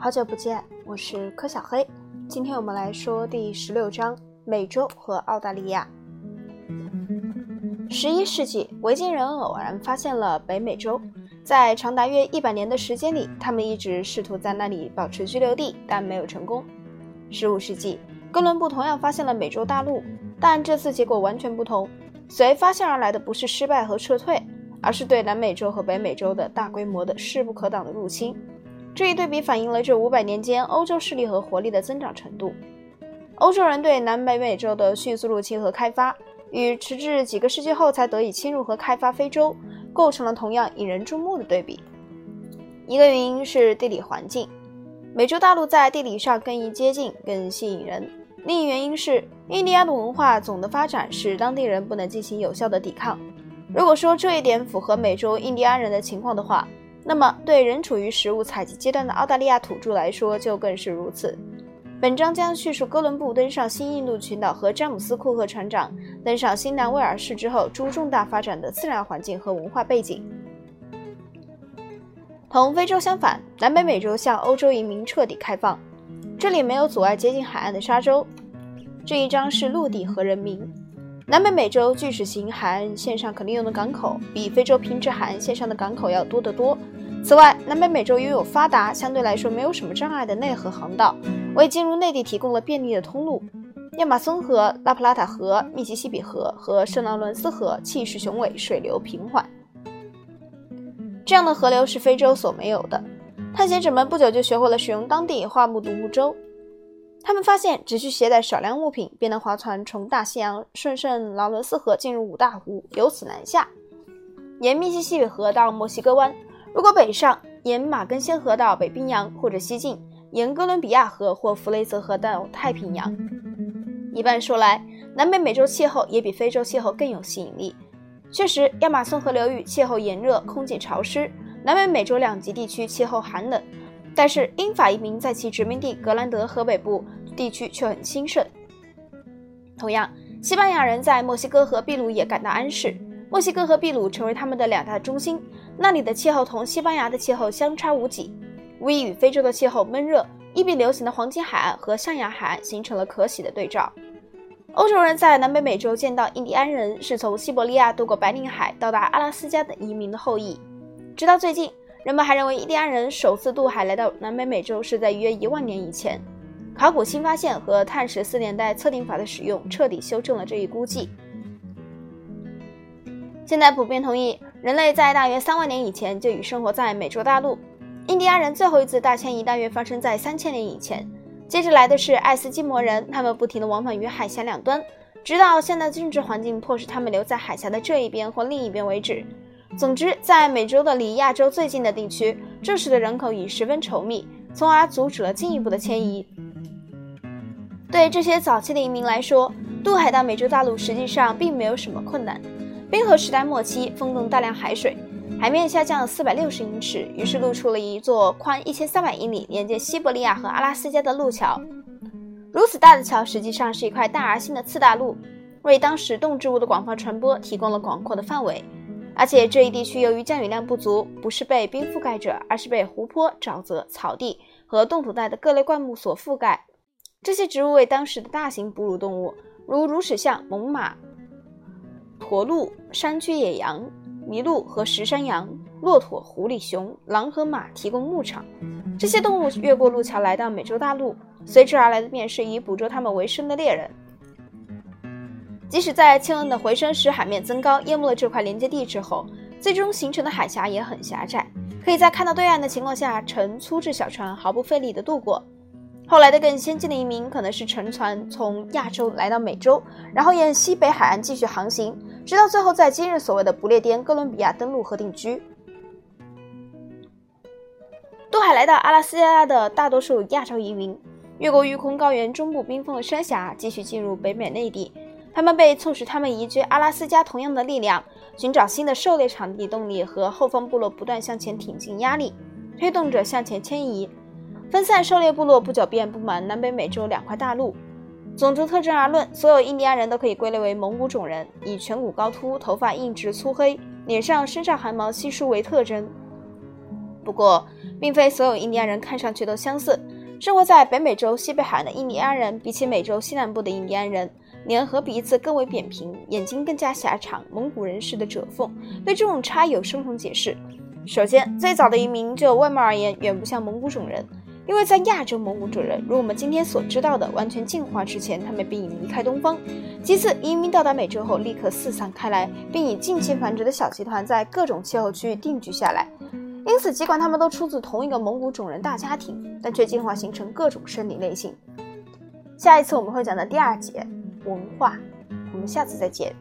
好久不见，我是柯小黑。今天我们来说第十六章：美洲和澳大利亚。十一世纪，维京人偶然发现了北美洲，在长达约一百年的时间里，他们一直试图在那里保持居留地，但没有成功。十五世纪，哥伦布同样发现了美洲大陆，但这次结果完全不同。随发现而来的不是失败和撤退，而是对南美洲和北美洲的大规模的势不可挡的入侵。这一对比反映了这五百年间欧洲势力和活力的增长程度。欧洲人对南北美洲的迅速入侵和开发，与迟至几个世纪后才得以侵入和开发非洲，构成了同样引人注目的对比。一个原因是地理环境，美洲大陆在地理上更易接近，更吸引人；另一原因是印第安的文化总的发展使当地人不能进行有效的抵抗。如果说这一点符合美洲印第安人的情况的话，那么对仍处于食物采集阶段的澳大利亚土著来说就更是如此。本章将叙述哥伦布登上新印度群岛和詹姆斯·库克船长登上新南威尔士之后诸重大发展的自然环境和文化背景。同非洲相反，南北美洲向欧洲移民彻底开放，这里没有阻碍接近海岸的沙洲。这一章是陆地和人民。南北美洲巨齿形海岸线上可利用的港口比非洲平直海岸线上的港口要多得多。此外，南北美洲拥有发达、相对来说没有什么障碍的内河航道，为进入内地提供了便利的通路。亚马孙河、拉普拉塔河、密西西比河和圣劳伦斯河气势雄伟，水流平缓。这样的河流是非洲所没有的。探险者们不久就学会了使用当地桦木独木舟。他们发现，只需携带少量物品，便能划船从大西洋顺圣劳伦斯河进入五大湖，由此南下，沿密西西比河到墨西哥湾。如果北上，沿马根仙河到北冰洋，或者西进，沿哥伦比亚河或弗雷泽河到太平洋。一般说来，南北美洲气候也比非洲气候更有吸引力。确实，亚马孙河流域气候炎热，空气潮湿；南北美洲两极地区气候寒冷。但是，英法移民在其殖民地格兰德河北部地区却很兴盛。同样，西班牙人在墨西哥和秘鲁也感到安适。墨西哥和秘鲁成为他们的两大中心，那里的气候同西班牙的气候相差无几，无疑与非洲的气候闷热、疫病流行的黄金海岸和象牙海岸形成了可喜的对照。欧洲人在南北美洲见到印第安人，是从西伯利亚渡过白令海到达阿拉斯加的移民的后裔，直到最近。人们还认为印第安人首次渡海来到南北美洲是在约一万年以前。考古新发现和碳十四年代测定法的使用彻底修正了这一估计。现在普遍同意，人类在大约三万年以前就已生活在美洲大陆。印第安人最后一次大迁移大约发生在三千年以前。接着来的是爱斯基摩人，他们不停地往返于海峡两端，直到现代政治环境迫使他们留在海峡的这一边或另一边为止。总之，在美洲的离亚洲最近的地区，这时的人口已十分稠密，从而阻止了进一步的迁移。对这些早期的移民来说，渡海到美洲大陆实际上并没有什么困难。冰河时代末期，风动大量海水，海面下降了四百六十英尺，于是露出了一座宽一千三百英里、连接西伯利亚和阿拉斯加的路桥。如此大的桥，实际上是一块大而新的次大陆，为当时动植物的广泛传播提供了广阔的范围。而且这一地区由于降雨量不足，不是被冰覆盖着，而是被湖泊、沼泽、草地和冻土带的各类灌木所覆盖。这些植物为当时的大型哺乳动物，如乳齿象、猛犸、驼鹿、山区野羊、麋鹿和石山羊、骆驼、狐狸、熊、狼和马提供牧场。这些动物越过路桥来到美洲大陆，随之而来的便是以捕捉它们为生的猎人。即使在气温的回升使海面增高，淹没了这块连接地之后，最终形成的海峡也很狭窄，可以在看到对岸的情况下乘粗制小船毫不费力地渡过。后来的更先进的移民可能是乘船从亚洲来到美洲，然后沿西北海岸继续航行，直到最后在今日所谓的不列颠哥伦比亚登陆和定居。渡海来到阿拉斯加的大多数亚洲移民，越过育空高原中部冰封的山峡，继续进入北美内地。他们被促使他们移居阿拉斯加同样的力量，寻找新的狩猎场地动力和后方部落不断向前挺进压力，推动着向前迁移。分散狩猎部落不久便布满南北美洲两块大陆。种族特征而论，所有印第安人都可以归类为蒙古种人，以颧骨高凸、头发硬直粗黑、脸上身上汗毛稀疏为特征。不过，并非所有印第安人看上去都相似。生活在北美洲西北海岸的印第安人，比起美洲西南部的印第安人，脸和鼻子更为扁平，眼睛更加狭长，蒙古人似的褶缝。对这种差异有双重解释。首先，最早的移民就外貌而言，远不像蒙古种人。因为在亚洲蒙古种人，如我们今天所知道的，完全进化之前，他们便已离开东方。其次，移民到达美洲后，立刻四散开来，并以近亲繁殖的小集团在各种气候区域定居下来。因此，尽管他们都出自同一个蒙古种人大家庭，但却进化形成各种生理类型。下一次我们会讲的第二节文化，我们下次再见。